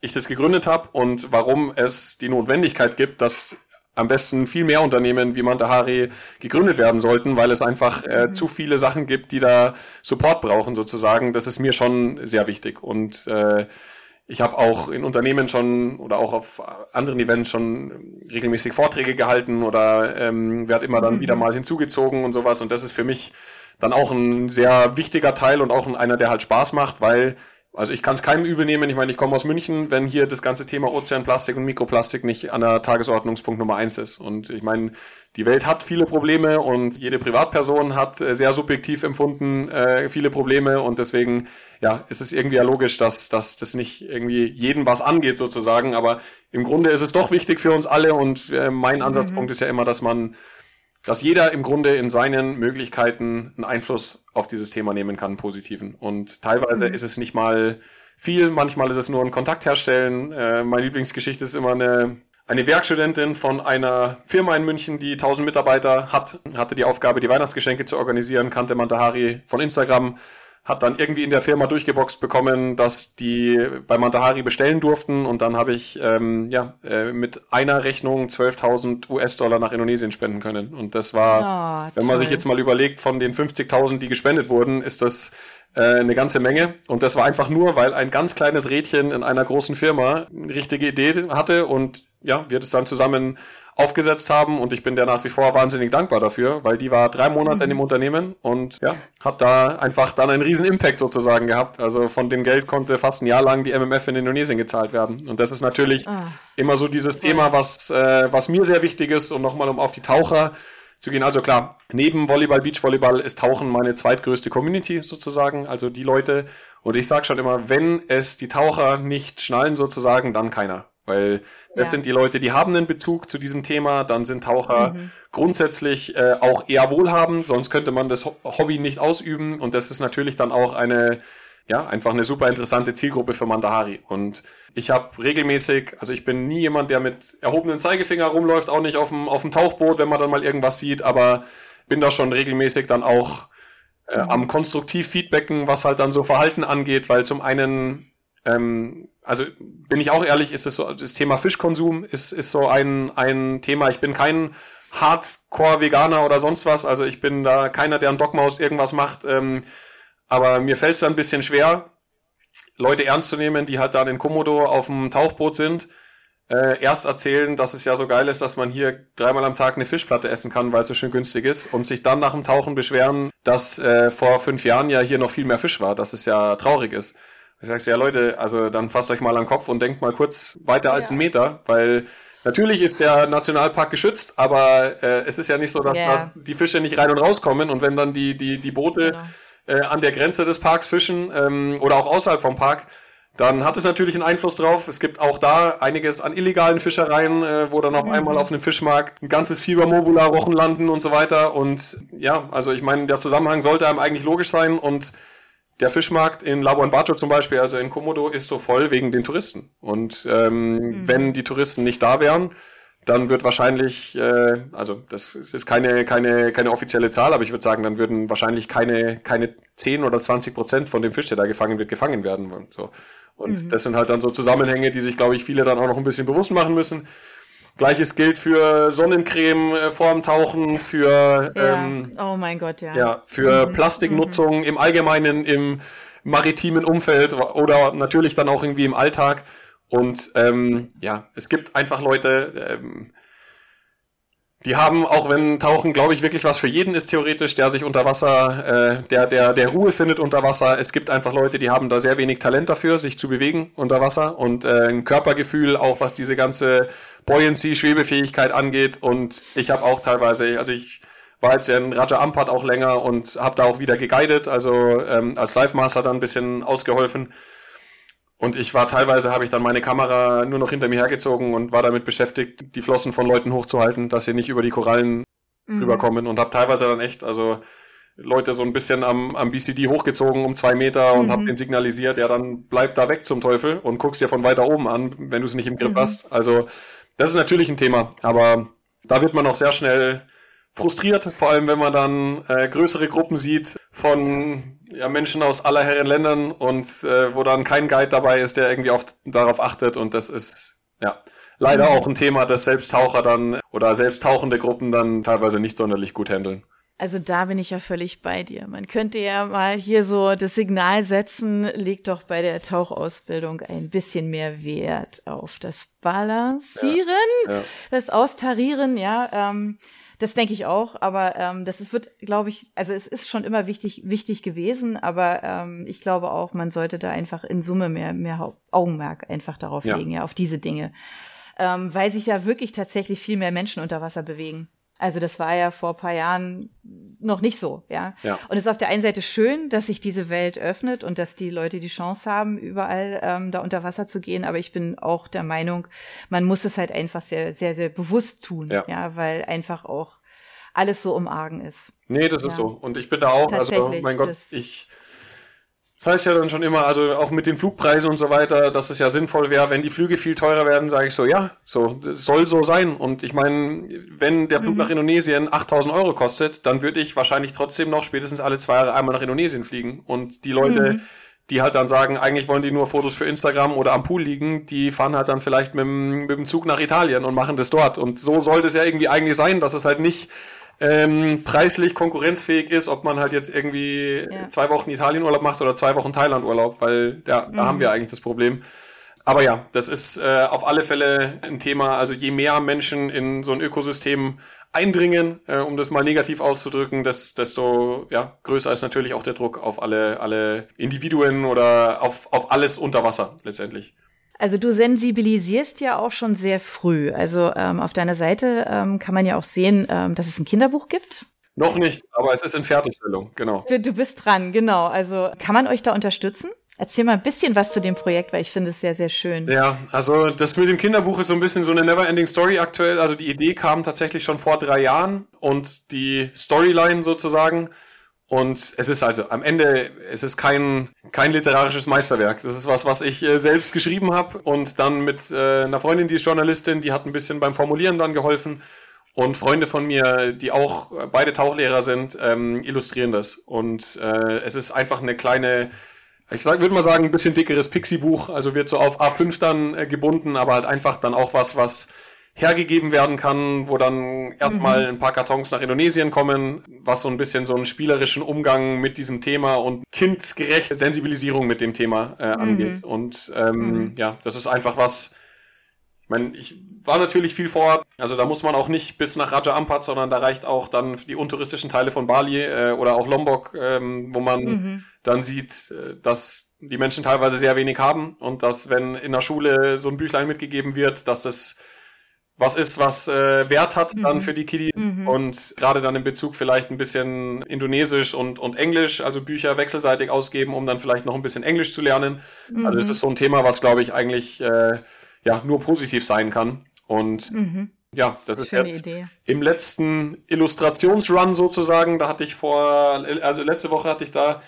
ich das gegründet habe und warum es die Notwendigkeit gibt, dass am besten viel mehr Unternehmen wie Mantahari gegründet werden sollten, weil es einfach äh, mhm. zu viele Sachen gibt, die da Support brauchen sozusagen. Das ist mir schon sehr wichtig und äh, ich habe auch in Unternehmen schon oder auch auf anderen Events schon regelmäßig Vorträge gehalten oder ähm, werde immer dann mhm. wieder mal hinzugezogen und sowas. Und das ist für mich dann auch ein sehr wichtiger Teil und auch einer, der halt Spaß macht, weil also ich kann es keinem übel nehmen. Ich meine, ich komme aus München, wenn hier das ganze Thema Ozeanplastik und Mikroplastik nicht an der Tagesordnungspunkt Nummer eins ist. Und ich meine, die Welt hat viele Probleme und jede Privatperson hat äh, sehr subjektiv empfunden äh, viele Probleme und deswegen ja, ist es irgendwie ja logisch, dass, dass das nicht irgendwie jeden was angeht sozusagen. Aber im Grunde ist es doch wichtig für uns alle und äh, mein mhm. Ansatzpunkt ist ja immer, dass man dass jeder im Grunde in seinen Möglichkeiten einen Einfluss auf dieses Thema nehmen kann, positiven. Und teilweise mhm. ist es nicht mal viel, manchmal ist es nur ein Kontakt herstellen. Äh, meine Lieblingsgeschichte ist immer eine, eine Werkstudentin von einer Firma in München, die 1000 Mitarbeiter hat, hatte die Aufgabe, die Weihnachtsgeschenke zu organisieren, kannte Mantahari von Instagram, hat dann irgendwie in der Firma durchgeboxt bekommen, dass die bei Mantahari bestellen durften. Und dann habe ich ähm, ja äh, mit einer Rechnung 12.000 US-Dollar nach Indonesien spenden können. Und das war, oh, wenn man sich jetzt mal überlegt, von den 50.000, die gespendet wurden, ist das äh, eine ganze Menge. Und das war einfach nur, weil ein ganz kleines Rädchen in einer großen Firma eine richtige Idee hatte. Und ja, wir das dann zusammen aufgesetzt haben und ich bin der nach wie vor wahnsinnig dankbar dafür, weil die war drei Monate mhm. in dem Unternehmen und ja, hat da einfach dann einen riesen Impact sozusagen gehabt. Also von dem Geld konnte fast ein Jahr lang die MMF in Indonesien gezahlt werden. Und das ist natürlich ah. immer so dieses Thema, was, äh, was mir sehr wichtig ist und nochmal um auf die Taucher zu gehen. Also klar, neben Volleyball, Beachvolleyball ist Tauchen meine zweitgrößte Community sozusagen, also die Leute. Und ich sage schon immer, wenn es die Taucher nicht schnallen sozusagen, dann keiner. Weil ja. jetzt sind die Leute, die haben einen Bezug zu diesem Thema, dann sind Taucher mhm. grundsätzlich äh, auch eher wohlhabend, sonst könnte man das Hobby nicht ausüben und das ist natürlich dann auch eine, ja, einfach eine super interessante Zielgruppe für Mandahari. Und ich habe regelmäßig, also ich bin nie jemand, der mit erhobenem Zeigefinger rumläuft, auch nicht auf dem, auf dem Tauchboot, wenn man dann mal irgendwas sieht, aber bin da schon regelmäßig dann auch äh, am konstruktiv Feedbacken, was halt dann so Verhalten angeht, weil zum einen ähm, also bin ich auch ehrlich, ist es so, das Thema Fischkonsum ist, ist so ein, ein Thema. Ich bin kein Hardcore-Veganer oder sonst was. Also ich bin da keiner, der ein Dogma aus irgendwas macht. Ähm, aber mir fällt es da ein bisschen schwer, Leute ernst zu nehmen, die halt da in Komodo auf dem Tauchboot sind. Äh, erst erzählen, dass es ja so geil ist, dass man hier dreimal am Tag eine Fischplatte essen kann, weil es so schön günstig ist, und sich dann nach dem Tauchen beschweren, dass äh, vor fünf Jahren ja hier noch viel mehr Fisch war, dass es ja traurig ist. Ich sagst ja Leute, also dann fasst euch mal an den Kopf und denkt mal kurz weiter als ja. einen Meter, weil natürlich ist der Nationalpark geschützt, aber äh, es ist ja nicht so, dass yeah. die Fische nicht rein und rauskommen und wenn dann die, die, die Boote genau. äh, an der Grenze des Parks fischen ähm, oder auch außerhalb vom Park, dann hat es natürlich einen Einfluss drauf. Es gibt auch da einiges an illegalen Fischereien, äh, wo dann auf mhm. einmal auf einem Fischmarkt ein ganzes Fiebermobula Wochen landen und so weiter. Und ja, also ich meine, der Zusammenhang sollte einem eigentlich logisch sein und der Fischmarkt in Labuan Bajo zum Beispiel, also in Komodo, ist so voll wegen den Touristen. Und ähm, mhm. wenn die Touristen nicht da wären, dann wird wahrscheinlich, äh, also das ist keine, keine, keine offizielle Zahl, aber ich würde sagen, dann würden wahrscheinlich keine, keine 10 oder 20 Prozent von dem Fisch, der da gefangen wird, gefangen werden. Und, so. und mhm. das sind halt dann so Zusammenhänge, die sich, glaube ich, viele dann auch noch ein bisschen bewusst machen müssen. Gleiches gilt für Sonnencreme äh, vor dem Tauchen, für ja. ähm, oh mein Gott, ja. ja für mhm. Plastiknutzung mhm. im Allgemeinen im maritimen Umfeld oder natürlich dann auch irgendwie im Alltag. Und ähm, ja, es gibt einfach Leute, ähm, die haben, auch wenn Tauchen, glaube ich, wirklich was für jeden ist, theoretisch, der sich unter Wasser, äh, der, der, der Ruhe findet unter Wasser. Es gibt einfach Leute, die haben da sehr wenig Talent dafür, sich zu bewegen unter Wasser und äh, ein Körpergefühl, auch was diese ganze Buoyancy, Schwebefähigkeit angeht. Und ich habe auch teilweise, also ich war jetzt ja in Raja Ampat auch länger und habe da auch wieder geguidet, also ähm, als Live Master dann ein bisschen ausgeholfen. Und ich war teilweise, habe ich dann meine Kamera nur noch hinter mir hergezogen und war damit beschäftigt, die Flossen von Leuten hochzuhalten, dass sie nicht über die Korallen mhm. rüberkommen. Und habe teilweise dann echt, also Leute so ein bisschen am, am BCD hochgezogen um zwei Meter und mhm. habe den signalisiert, ja, dann bleib da weg zum Teufel und guckst dir von weiter oben an, wenn du es nicht im Griff mhm. hast. Also das ist natürlich ein Thema, aber da wird man auch sehr schnell frustriert, vor allem wenn man dann äh, größere Gruppen sieht von ja, Menschen aus aller Herren Ländern und äh, wo dann kein Guide dabei ist, der irgendwie auf, darauf achtet und das ist ja leider mhm. auch ein Thema, das Selbsttaucher dann oder selbsttauchende Gruppen dann teilweise nicht sonderlich gut handeln. Also da bin ich ja völlig bei dir. Man könnte ja mal hier so das Signal setzen, legt doch bei der Tauchausbildung ein bisschen mehr Wert auf das Balancieren, ja, ja. das Austarieren, ja. Ähm, das denke ich auch, aber ähm, das ist, wird, glaube ich, also es ist schon immer wichtig, wichtig gewesen, aber ähm, ich glaube auch, man sollte da einfach in Summe mehr, mehr Augenmerk einfach darauf ja. legen, ja, auf diese Dinge. Ähm, weil sich ja wirklich tatsächlich viel mehr Menschen unter Wasser bewegen. Also das war ja vor paar Jahren noch nicht so, ja. ja. Und es ist auf der einen Seite schön, dass sich diese Welt öffnet und dass die Leute die Chance haben, überall ähm, da unter Wasser zu gehen. Aber ich bin auch der Meinung, man muss es halt einfach sehr, sehr, sehr bewusst tun, ja, ja weil einfach auch alles so um Argen ist. Nee, das ja. ist so. Und ich bin da auch, also mein Gott, ich das heißt ja dann schon immer, also auch mit den Flugpreisen und so weiter, dass es ja sinnvoll wäre, wenn die Flüge viel teurer werden, sage ich so, ja, so, soll so sein. Und ich meine, wenn der Flug mhm. nach Indonesien 8000 Euro kostet, dann würde ich wahrscheinlich trotzdem noch spätestens alle zwei Jahre einmal nach Indonesien fliegen. Und die Leute, mhm. die halt dann sagen, eigentlich wollen die nur Fotos für Instagram oder am Pool liegen, die fahren halt dann vielleicht mit dem, mit dem Zug nach Italien und machen das dort. Und so sollte es ja irgendwie eigentlich sein, dass es halt nicht ähm, preislich konkurrenzfähig ist, ob man halt jetzt irgendwie ja. zwei Wochen Italienurlaub macht oder zwei Wochen Thailandurlaub, weil ja, mhm. da haben wir eigentlich das Problem. Aber ja, das ist äh, auf alle Fälle ein Thema. Also je mehr Menschen in so ein Ökosystem eindringen, äh, um das mal negativ auszudrücken, das, desto ja, größer ist natürlich auch der Druck auf alle, alle Individuen oder auf, auf alles unter Wasser letztendlich. Also du sensibilisierst ja auch schon sehr früh. Also ähm, auf deiner Seite ähm, kann man ja auch sehen, ähm, dass es ein Kinderbuch gibt. Noch nicht, aber es ist in Fertigstellung, genau. Du bist dran, genau. Also kann man euch da unterstützen? Erzähl mal ein bisschen was zu dem Projekt, weil ich finde es sehr, sehr schön. Ja, also das mit dem Kinderbuch ist so ein bisschen so eine Never-Ending Story aktuell. Also die Idee kam tatsächlich schon vor drei Jahren und die Storyline sozusagen und es ist also am Ende, es ist kein, kein literarisches Meisterwerk. Das ist was, was ich äh, selbst geschrieben habe und dann mit äh, einer Freundin, die ist Journalistin, die hat ein bisschen beim Formulieren dann geholfen. Und Freunde von mir, die auch beide Tauchlehrer sind, ähm, illustrieren das. Und äh, es ist einfach eine kleine, ich würde mal sagen, ein bisschen dickeres Pixie-Buch. Also wird so auf A5 dann äh, gebunden, aber halt einfach dann auch was, was hergegeben werden kann, wo dann erstmal mhm. ein paar Kartons nach Indonesien kommen, was so ein bisschen so einen spielerischen Umgang mit diesem Thema und kindgerechte Sensibilisierung mit dem Thema äh, mhm. angeht. Und ähm, mhm. ja, das ist einfach was, ich meine, ich war natürlich viel vor Ort, also da muss man auch nicht bis nach Raja Ampat, sondern da reicht auch dann die untouristischen Teile von Bali äh, oder auch Lombok, ähm, wo man mhm. dann sieht, äh, dass die Menschen teilweise sehr wenig haben und dass, wenn in der Schule so ein Büchlein mitgegeben wird, dass es was ist, was äh, Wert hat dann mhm. für die Kiddies mhm. und gerade dann in Bezug vielleicht ein bisschen Indonesisch und, und Englisch, also Bücher wechselseitig ausgeben, um dann vielleicht noch ein bisschen Englisch zu lernen. Mhm. Also das ist so ein Thema, was glaube ich eigentlich äh, ja nur positiv sein kann. Und mhm. ja, das ist Schöne jetzt Idee. im letzten Illustrationsrun sozusagen, da hatte ich vor, also letzte Woche hatte ich da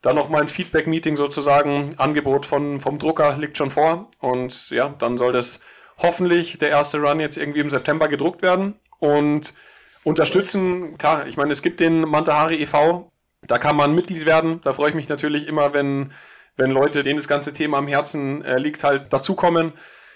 dann noch mal ein Feedback-Meeting sozusagen, Angebot von, vom Drucker liegt schon vor und ja, dann soll das hoffentlich der erste Run jetzt irgendwie im September gedruckt werden und unterstützen. Klar, ich meine, es gibt den Mantahari e.V., da kann man Mitglied werden. Da freue ich mich natürlich immer, wenn, wenn Leute, denen das ganze Thema am Herzen äh, liegt, halt dazukommen.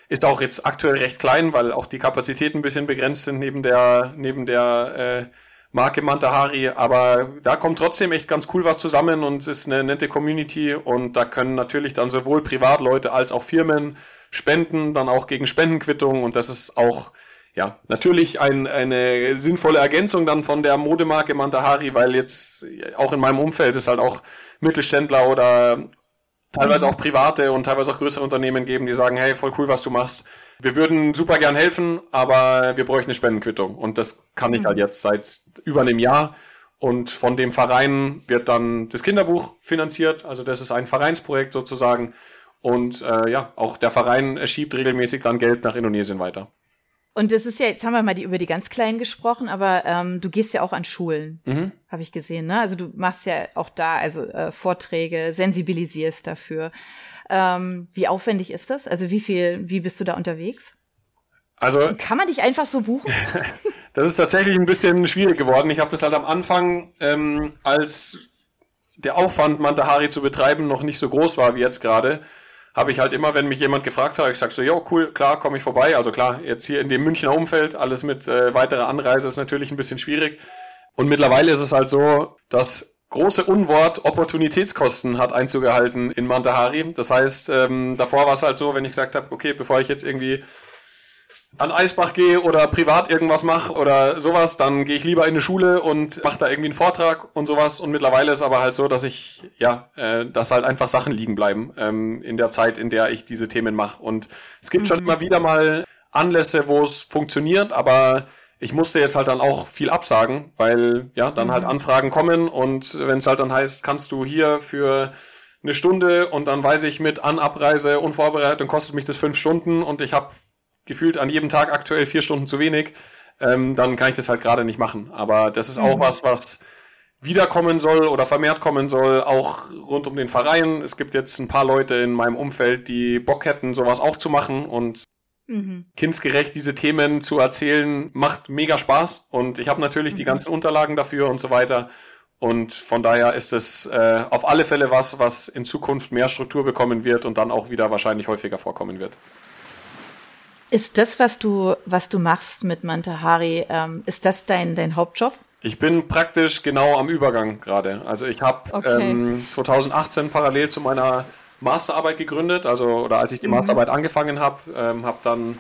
Ist auch jetzt aktuell recht klein, weil auch die Kapazitäten ein bisschen begrenzt sind neben der, neben der äh, Marke Mantahari. Aber da kommt trotzdem echt ganz cool was zusammen und es ist eine nette Community und da können natürlich dann sowohl Privatleute als auch Firmen spenden, dann auch gegen Spendenquittungen und das ist auch ja, natürlich ein, eine sinnvolle Ergänzung dann von der Modemarke Mantahari, weil jetzt auch in meinem Umfeld ist halt auch Mittelständler oder teilweise auch private und teilweise auch größere Unternehmen geben, die sagen, hey, voll cool, was du machst. Wir würden super gern helfen, aber wir bräuchten eine Spendenquittung. Und das kann ich halt mhm. halt jetzt seit über einem Jahr. Und von dem Verein wird dann das Kinderbuch finanziert. Also das ist ein Vereinsprojekt sozusagen. Und äh, ja, auch der Verein schiebt regelmäßig dann Geld nach Indonesien weiter. Und das ist ja, jetzt haben wir mal die, über die ganz Kleinen gesprochen, aber ähm, du gehst ja auch an Schulen, mhm. habe ich gesehen. Ne? Also du machst ja auch da also äh, Vorträge, sensibilisierst dafür. Ähm, wie aufwendig ist das? Also wie viel, wie bist du da unterwegs? Also Und kann man dich einfach so buchen? das ist tatsächlich ein bisschen schwierig geworden. Ich habe das halt am Anfang, ähm, als der Aufwand, Mantahari zu betreiben, noch nicht so groß war wie jetzt gerade, habe ich halt immer, wenn mich jemand gefragt hat, ich sage so, ja, cool, klar, komme ich vorbei. Also klar, jetzt hier in dem Münchner Umfeld, alles mit äh, weiterer Anreise ist natürlich ein bisschen schwierig. Und mittlerweile ist es halt so, dass große Unwort Opportunitätskosten hat Einzug gehalten in Mantahari. Das heißt, ähm, davor war es halt so, wenn ich gesagt habe, okay, bevor ich jetzt irgendwie an Eisbach gehe oder privat irgendwas mache oder sowas, dann gehe ich lieber in eine Schule und mache da irgendwie einen Vortrag und sowas. Und mittlerweile ist aber halt so, dass ich, ja, äh, dass halt einfach Sachen liegen bleiben ähm, in der Zeit, in der ich diese Themen mache. Und es gibt mhm. schon immer wieder mal Anlässe, wo es funktioniert, aber ich musste jetzt halt dann auch viel absagen, weil ja, dann halt mhm. halt Anfragen kommen und wenn es halt dann heißt, kannst du hier für eine Stunde und dann weiß ich mit Anabreise und Vorbereitung kostet mich das fünf Stunden und ich habe gefühlt an jedem Tag aktuell vier Stunden zu wenig, ähm, dann kann ich das halt gerade nicht machen. Aber das ist auch mhm. was, was wiederkommen soll oder vermehrt kommen soll, auch rund um den Verein. Es gibt jetzt ein paar Leute in meinem Umfeld, die Bock hätten, sowas auch zu machen und mhm. kindsgerecht diese Themen zu erzählen, macht mega Spaß. Und ich habe natürlich mhm. die ganzen Unterlagen dafür und so weiter. Und von daher ist es äh, auf alle Fälle was, was in Zukunft mehr Struktur bekommen wird und dann auch wieder wahrscheinlich häufiger vorkommen wird. Ist das, was du, was du machst mit Mantahari, ähm, ist das dein, dein Hauptjob? Ich bin praktisch genau am Übergang gerade. Also ich habe okay. ähm, 2018 parallel zu meiner Masterarbeit gegründet, also oder als ich die mhm. Masterarbeit angefangen habe, ähm, habe dann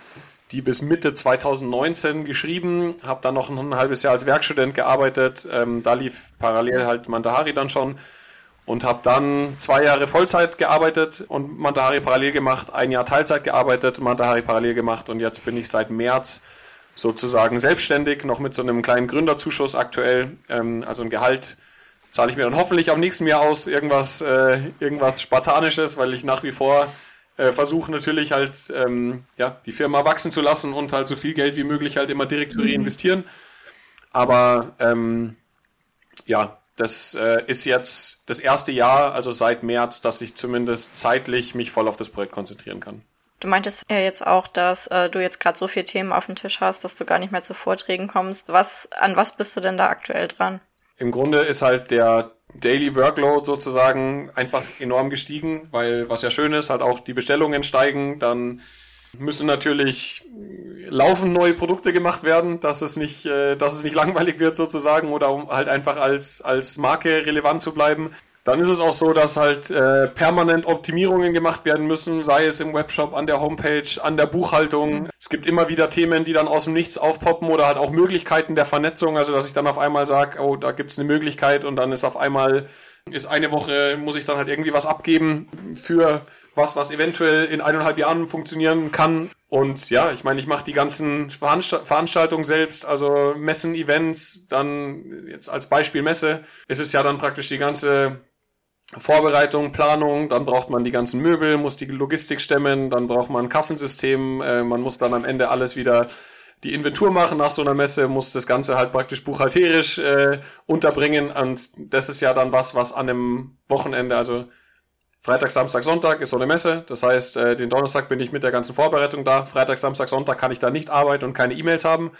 die bis Mitte 2019 geschrieben, habe dann noch ein, ein, halbes Jahr als Werkstudent gearbeitet. Ähm, da lief parallel halt Mantahari dann schon und habe dann zwei Jahre Vollzeit gearbeitet und Mantahari parallel gemacht, ein Jahr Teilzeit gearbeitet, Mantahari parallel gemacht und jetzt bin ich seit März sozusagen selbstständig, noch mit so einem kleinen Gründerzuschuss aktuell, ähm, also ein Gehalt zahle ich mir dann hoffentlich am nächsten Jahr aus, irgendwas, äh, irgendwas Spartanisches, weil ich nach wie vor äh, versuche natürlich halt ähm, ja, die Firma wachsen zu lassen und halt so viel Geld wie möglich halt immer direkt zu mhm. reinvestieren. Aber ähm, ja, das äh, ist jetzt das erste Jahr, also seit März, dass ich zumindest zeitlich mich voll auf das Projekt konzentrieren kann. Du meintest ja jetzt auch, dass äh, du jetzt gerade so viele Themen auf dem Tisch hast, dass du gar nicht mehr zu Vorträgen kommst. Was, an was bist du denn da aktuell dran? Im Grunde ist halt der Daily Workload sozusagen einfach enorm gestiegen, weil was ja schön ist, halt auch die Bestellungen steigen, dann müssen natürlich laufend neue Produkte gemacht werden, dass es nicht, äh, dass es nicht langweilig wird sozusagen oder um halt einfach als, als Marke relevant zu bleiben. Dann ist es auch so, dass halt äh, permanent Optimierungen gemacht werden müssen, sei es im Webshop, an der Homepage, an der Buchhaltung. Mhm. Es gibt immer wieder Themen, die dann aus dem Nichts aufpoppen oder halt auch Möglichkeiten der Vernetzung, also dass ich dann auf einmal sage, oh, da gibt es eine Möglichkeit und dann ist auf einmal, ist eine Woche, muss ich dann halt irgendwie was abgeben für was, was eventuell in eineinhalb Jahren funktionieren kann. Und ja, ich meine, ich mache die ganzen Veranstaltungen selbst, also Messen, Events, dann jetzt als Beispiel Messe, ist es ja dann praktisch die ganze Vorbereitung, Planung, dann braucht man die ganzen Möbel, muss die Logistik stemmen, dann braucht man ein Kassensystem, äh, man muss dann am Ende alles wieder die Inventur machen nach so einer Messe, muss das Ganze halt praktisch buchhalterisch äh, unterbringen und das ist ja dann was, was an einem Wochenende, also Freitag, Samstag, Sonntag ist so eine Messe. Das heißt, äh, den Donnerstag bin ich mit der ganzen Vorbereitung da. Freitag, Samstag, Sonntag kann ich da nicht arbeiten und keine E-Mails haben.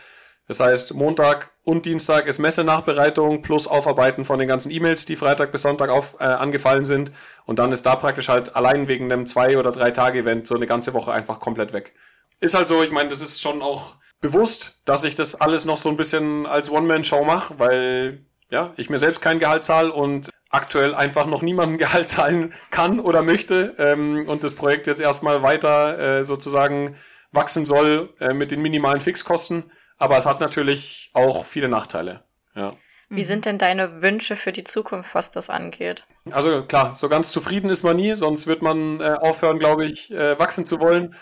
Das heißt, Montag und Dienstag ist Messenachbereitung plus Aufarbeiten von den ganzen E-Mails, die Freitag bis Sonntag auf, äh, angefallen sind. Und dann ist da praktisch halt allein wegen einem zwei- oder drei Tage-Event so eine ganze Woche einfach komplett weg. Ist halt so, ich meine, das ist schon auch bewusst, dass ich das alles noch so ein bisschen als One-Man-Show mache, weil ja, ich mir selbst kein Gehalt zahle und aktuell einfach noch niemandem Gehalt zahlen kann oder möchte ähm, und das Projekt jetzt erstmal weiter äh, sozusagen wachsen soll äh, mit den minimalen Fixkosten. Aber es hat natürlich auch viele Nachteile. Ja. Wie sind denn deine Wünsche für die Zukunft, was das angeht? Also klar, so ganz zufrieden ist man nie, sonst wird man äh, aufhören, glaube ich, äh, wachsen zu wollen.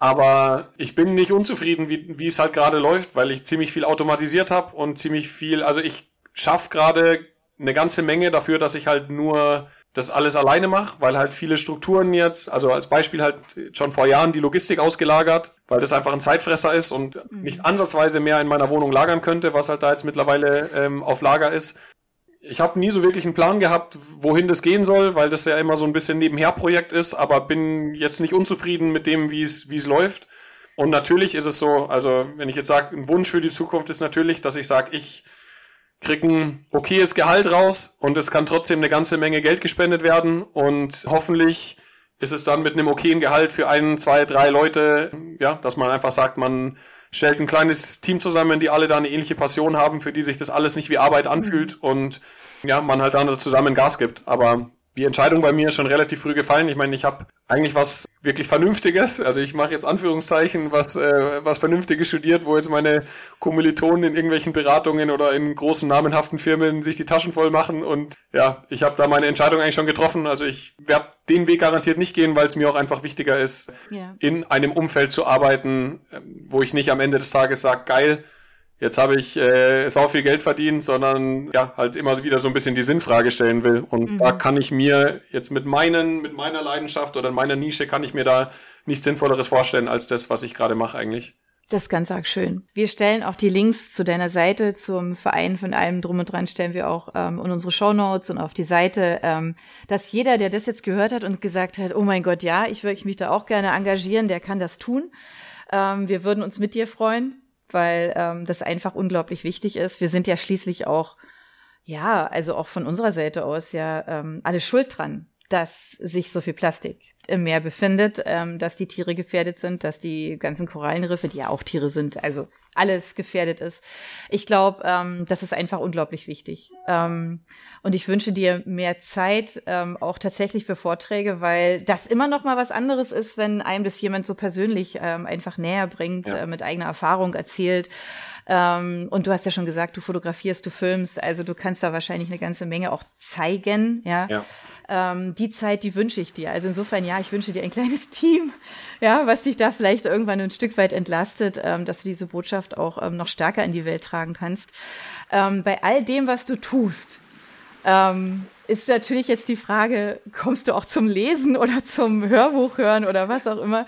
Aber ich bin nicht unzufrieden, wie, wie es halt gerade läuft, weil ich ziemlich viel automatisiert habe und ziemlich viel, also ich schaffe gerade eine ganze Menge dafür, dass ich halt nur das alles alleine mache, weil halt viele Strukturen jetzt, also als Beispiel halt schon vor Jahren die Logistik ausgelagert, weil das einfach ein Zeitfresser ist und mhm. nicht ansatzweise mehr in meiner Wohnung lagern könnte, was halt da jetzt mittlerweile ähm, auf Lager ist. Ich habe nie so wirklich einen Plan gehabt, wohin das gehen soll, weil das ja immer so ein bisschen Nebenher-Projekt ist, aber bin jetzt nicht unzufrieden mit dem, wie es läuft. Und natürlich ist es so, also wenn ich jetzt sage, ein Wunsch für die Zukunft ist natürlich, dass ich sage, ich krieg ein okayes Gehalt raus und es kann trotzdem eine ganze Menge Geld gespendet werden und hoffentlich ist es dann mit einem okayen Gehalt für ein, zwei, drei Leute, ja, dass man einfach sagt, man stellt ein kleines Team zusammen, die alle da eine ähnliche Passion haben, für die sich das alles nicht wie Arbeit anfühlt mhm. und ja, man halt dann zusammen Gas gibt. Aber die Entscheidung bei mir ist schon relativ früh gefallen. Ich meine, ich habe eigentlich was wirklich Vernünftiges, also ich mache jetzt Anführungszeichen, was, äh, was Vernünftiges studiert, wo jetzt meine Kommilitonen in irgendwelchen Beratungen oder in großen namenhaften Firmen sich die Taschen voll machen und ja, ich habe da meine Entscheidung eigentlich schon getroffen. Also ich werde den Weg garantiert nicht gehen, weil es mir auch einfach wichtiger ist, ja. in einem Umfeld zu arbeiten, ähm, wo ich nicht am Ende des Tages sage, geil, jetzt habe ich äh, sau viel Geld verdient, sondern ja, halt immer wieder so ein bisschen die Sinnfrage stellen will. Und mhm. da kann ich mir jetzt mit meinen, mit meiner Leidenschaft oder in meiner Nische kann ich mir da nichts Sinnvolleres vorstellen als das, was ich gerade mache eigentlich. Das ist ganz arg schön. Wir stellen auch die Links zu deiner Seite, zum Verein von allem drum und dran, stellen wir auch ähm, in unsere Show Notes und auf die Seite, ähm, dass jeder, der das jetzt gehört hat und gesagt hat, oh mein Gott, ja, ich würde mich da auch gerne engagieren, der kann das tun. Ähm, wir würden uns mit dir freuen weil ähm, das einfach unglaublich wichtig ist. Wir sind ja schließlich auch, ja, also auch von unserer Seite aus ja ähm, alle schuld dran, dass sich so viel Plastik im Meer befindet, ähm, dass die Tiere gefährdet sind, dass die ganzen Korallenriffe, die ja auch Tiere sind, also alles gefährdet ist. Ich glaube, ähm, das ist einfach unglaublich wichtig. Ähm, und ich wünsche dir mehr Zeit, ähm, auch tatsächlich für Vorträge, weil das immer noch mal was anderes ist, wenn einem das jemand so persönlich ähm, einfach näher bringt, ja. äh, mit eigener Erfahrung erzählt. Ähm, und du hast ja schon gesagt, du fotografierst, du filmst, also du kannst da wahrscheinlich eine ganze Menge auch zeigen, ja. ja. Ähm, die Zeit, die wünsche ich dir. Also insofern, ja, ich wünsche dir ein kleines Team, ja, was dich da vielleicht irgendwann ein Stück weit entlastet, ähm, dass du diese Botschaft auch ähm, noch stärker in die Welt tragen kannst. Ähm, bei all dem, was du tust, ähm, ist natürlich jetzt die Frage, kommst du auch zum Lesen oder zum Hörbuch hören oder was auch immer?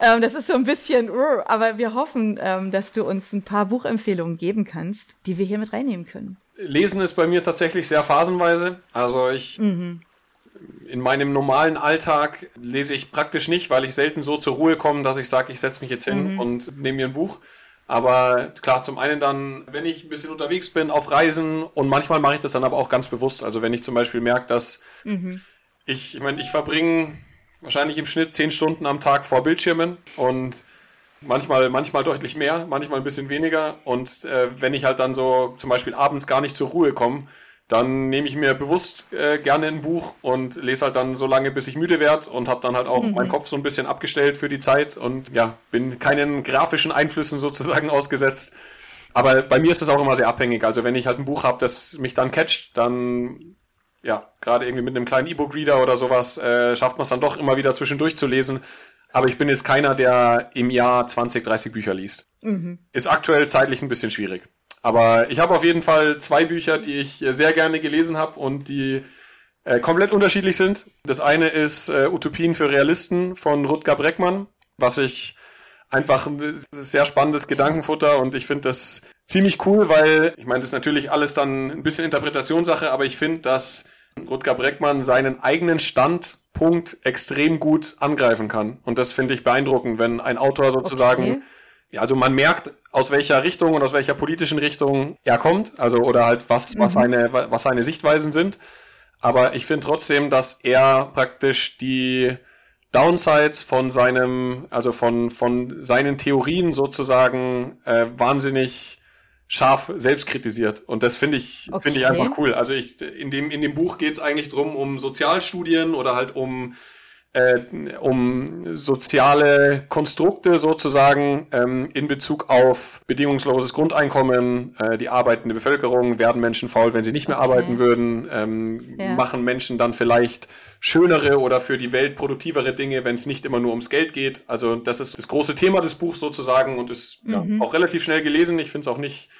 Ähm, das ist so ein bisschen, uh, aber wir hoffen, ähm, dass du uns ein paar Buchempfehlungen geben kannst, die wir hier mit reinnehmen können. Lesen ist bei mir tatsächlich sehr phasenweise. Also ich mhm. In meinem normalen Alltag lese ich praktisch nicht, weil ich selten so zur Ruhe komme, dass ich sage, ich setze mich jetzt hin mhm. und nehme mir ein Buch. Aber klar, zum einen dann, wenn ich ein bisschen unterwegs bin, auf Reisen und manchmal mache ich das dann aber auch ganz bewusst. Also wenn ich zum Beispiel merke, dass mhm. ich, ich meine, ich verbringe wahrscheinlich im Schnitt zehn Stunden am Tag vor Bildschirmen und manchmal, manchmal deutlich mehr, manchmal ein bisschen weniger. Und äh, wenn ich halt dann so zum Beispiel abends gar nicht zur Ruhe komme, dann nehme ich mir bewusst äh, gerne ein Buch und lese halt dann so lange, bis ich müde werde und habe dann halt auch mhm. meinen Kopf so ein bisschen abgestellt für die Zeit und ja, bin keinen grafischen Einflüssen sozusagen ausgesetzt. Aber bei mir ist das auch immer sehr abhängig. Also wenn ich halt ein Buch habe, das mich dann catcht, dann ja, gerade irgendwie mit einem kleinen E-Book-Reader oder sowas, äh, schafft man es dann doch immer wieder zwischendurch zu lesen. Aber ich bin jetzt keiner, der im Jahr 20, 30 Bücher liest. Mhm. Ist aktuell zeitlich ein bisschen schwierig. Aber ich habe auf jeden Fall zwei Bücher, die ich sehr gerne gelesen habe und die äh, komplett unterschiedlich sind. Das eine ist äh, Utopien für Realisten von Rutger Breckmann, was ich einfach ein sehr spannendes Gedankenfutter und ich finde das ziemlich cool, weil ich meine, das ist natürlich alles dann ein bisschen Interpretationssache, aber ich finde, dass Rutger Breckmann seinen eigenen Standpunkt extrem gut angreifen kann. Und das finde ich beeindruckend, wenn ein Autor sozusagen, okay. Ja, also man merkt, aus welcher Richtung und aus welcher politischen Richtung er kommt, also oder halt was, mhm. was, seine, was seine Sichtweisen sind. Aber ich finde trotzdem, dass er praktisch die Downsides von seinem, also von, von seinen Theorien sozusagen äh, wahnsinnig scharf selbst kritisiert. Und das finde ich, okay. finde ich einfach cool. Also ich, in dem, in dem Buch geht es eigentlich drum um Sozialstudien oder halt um, äh, um soziale Konstrukte sozusagen ähm, in Bezug auf bedingungsloses Grundeinkommen, äh, die arbeitende Bevölkerung, werden Menschen faul, wenn sie nicht mehr okay. arbeiten würden, ähm, ja. machen Menschen dann vielleicht schönere oder für die Welt produktivere Dinge, wenn es nicht immer nur ums Geld geht. Also das ist das große Thema des Buchs sozusagen und ist mhm. ja, auch relativ schnell gelesen. Ich finde es auch nicht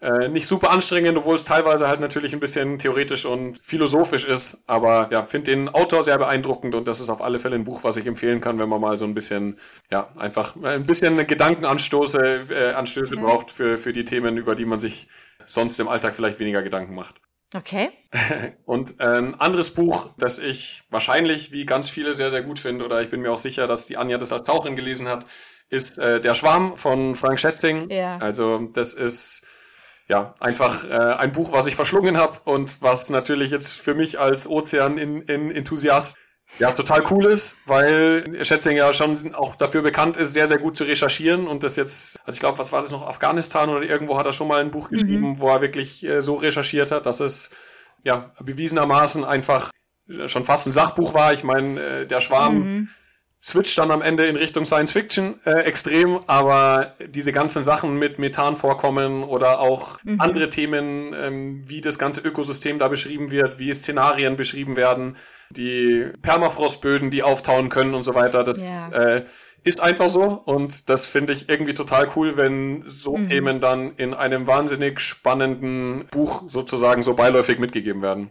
äh, nicht super anstrengend, obwohl es teilweise halt natürlich ein bisschen theoretisch und philosophisch ist. Aber ja, finde den Autor sehr beeindruckend und das ist auf alle Fälle ein Buch, was ich empfehlen kann, wenn man mal so ein bisschen, ja, einfach ein bisschen Gedankenanstöße äh, Anstöße okay. braucht für, für die Themen, über die man sich sonst im Alltag vielleicht weniger Gedanken macht. Okay. Und äh, ein anderes Buch, das ich wahrscheinlich wie ganz viele sehr, sehr gut finde, oder ich bin mir auch sicher, dass die Anja das als Taucherin gelesen hat, ist äh, Der Schwarm von Frank Schätzing. Ja. Also das ist ja, einfach äh, ein Buch, was ich verschlungen habe und was natürlich jetzt für mich als Ozean-Enthusiast ja, total cool ist, weil Schätzing ja schon auch dafür bekannt ist, sehr, sehr gut zu recherchieren und das jetzt, also ich glaube, was war das noch, Afghanistan oder irgendwo hat er schon mal ein Buch geschrieben, mhm. wo er wirklich äh, so recherchiert hat, dass es ja bewiesenermaßen einfach schon fast ein Sachbuch war. Ich meine, äh, der Schwarm mhm switcht dann am Ende in Richtung Science Fiction äh, extrem, aber diese ganzen Sachen mit Methan vorkommen oder auch mhm. andere Themen, ähm, wie das ganze Ökosystem da beschrieben wird, wie Szenarien beschrieben werden, die Permafrostböden, die auftauen können und so weiter, das ja. äh, ist einfach so und das finde ich irgendwie total cool, wenn so mhm. Themen dann in einem wahnsinnig spannenden Buch sozusagen so beiläufig mitgegeben werden.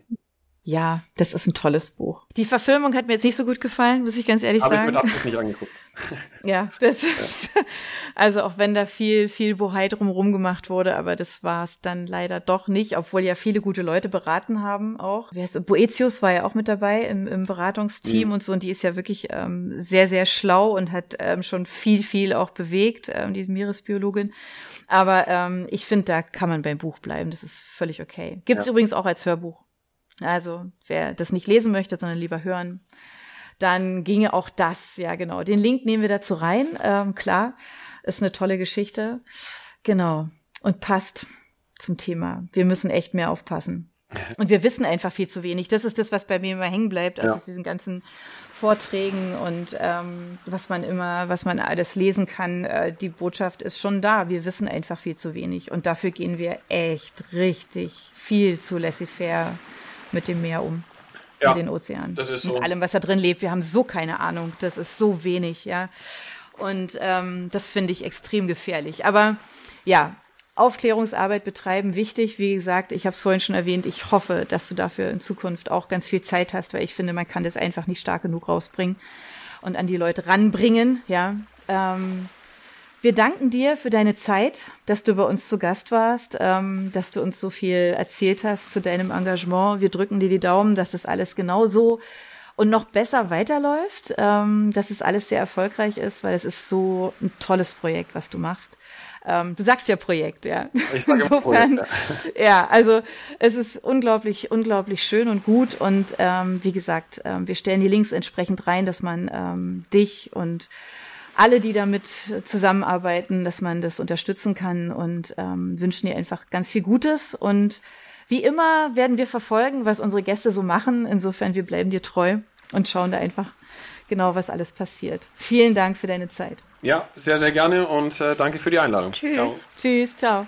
Ja, das ist ein tolles Buch. Die Verfilmung hat mir jetzt nicht so gut gefallen, muss ich ganz ehrlich Hab sagen. Habe ich mit Absicht nicht angeguckt. ja, das ja. ist, also auch wenn da viel, viel Bohai drumherum gemacht wurde, aber das war es dann leider doch nicht, obwohl ja viele gute Leute beraten haben auch. Boetius war ja auch mit dabei im, im Beratungsteam mhm. und so und die ist ja wirklich ähm, sehr, sehr schlau und hat ähm, schon viel, viel auch bewegt, ähm, diese Meeresbiologin. Aber ähm, ich finde, da kann man beim Buch bleiben, das ist völlig okay. Gibt's ja. übrigens auch als Hörbuch. Also wer das nicht lesen möchte, sondern lieber hören, dann ginge auch das, ja genau. Den Link nehmen wir dazu rein, ähm, klar, ist eine tolle Geschichte, genau und passt zum Thema. Wir müssen echt mehr aufpassen. Und wir wissen einfach viel zu wenig. Das ist das, was bei mir immer hängen bleibt, also ja. diesen ganzen Vorträgen und ähm, was man immer, was man alles lesen kann. Äh, die Botschaft ist schon da. Wir wissen einfach viel zu wenig. Und dafür gehen wir echt richtig viel zu laissez-faire mit dem Meer um. Ja, mit den Ozeanen. Das ist so. Mit allem, was da drin lebt. Wir haben so keine Ahnung. Das ist so wenig, ja. Und ähm, das finde ich extrem gefährlich. Aber ja, Aufklärungsarbeit betreiben, wichtig. Wie gesagt, ich habe es vorhin schon erwähnt. Ich hoffe, dass du dafür in Zukunft auch ganz viel Zeit hast, weil ich finde, man kann das einfach nicht stark genug rausbringen und an die Leute ranbringen. Ja, ähm, wir danken dir für deine Zeit, dass du bei uns zu Gast warst, ähm, dass du uns so viel erzählt hast zu deinem Engagement. Wir drücken dir die Daumen, dass das alles genau so und noch besser weiterläuft, ähm, dass es alles sehr erfolgreich ist, weil es ist so ein tolles Projekt, was du machst. Ähm, du sagst ja Projekt, ja. Ich sage Insofern, Projekt, ja. ja. also es ist unglaublich, unglaublich schön und gut und ähm, wie gesagt, ähm, wir stellen die Links entsprechend rein, dass man ähm, dich und alle, die damit zusammenarbeiten, dass man das unterstützen kann und ähm, wünschen dir einfach ganz viel Gutes. Und wie immer werden wir verfolgen, was unsere Gäste so machen. Insofern, wir bleiben dir treu und schauen da einfach genau, was alles passiert. Vielen Dank für deine Zeit. Ja, sehr, sehr gerne und äh, danke für die Einladung. Tschüss. Ciao. Tschüss, ciao.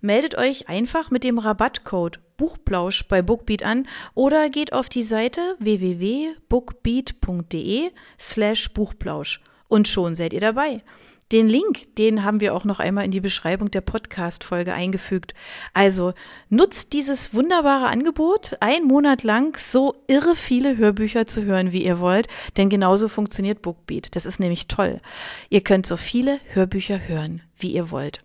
Meldet euch einfach mit dem Rabattcode Buchplausch bei Bookbeat an oder geht auf die Seite www.bookbeat.de slash Buchplausch und schon seid ihr dabei. Den Link, den haben wir auch noch einmal in die Beschreibung der Podcast-Folge eingefügt. Also nutzt dieses wunderbare Angebot, einen Monat lang so irre viele Hörbücher zu hören, wie ihr wollt, denn genauso funktioniert Bookbeat. Das ist nämlich toll. Ihr könnt so viele Hörbücher hören, wie ihr wollt.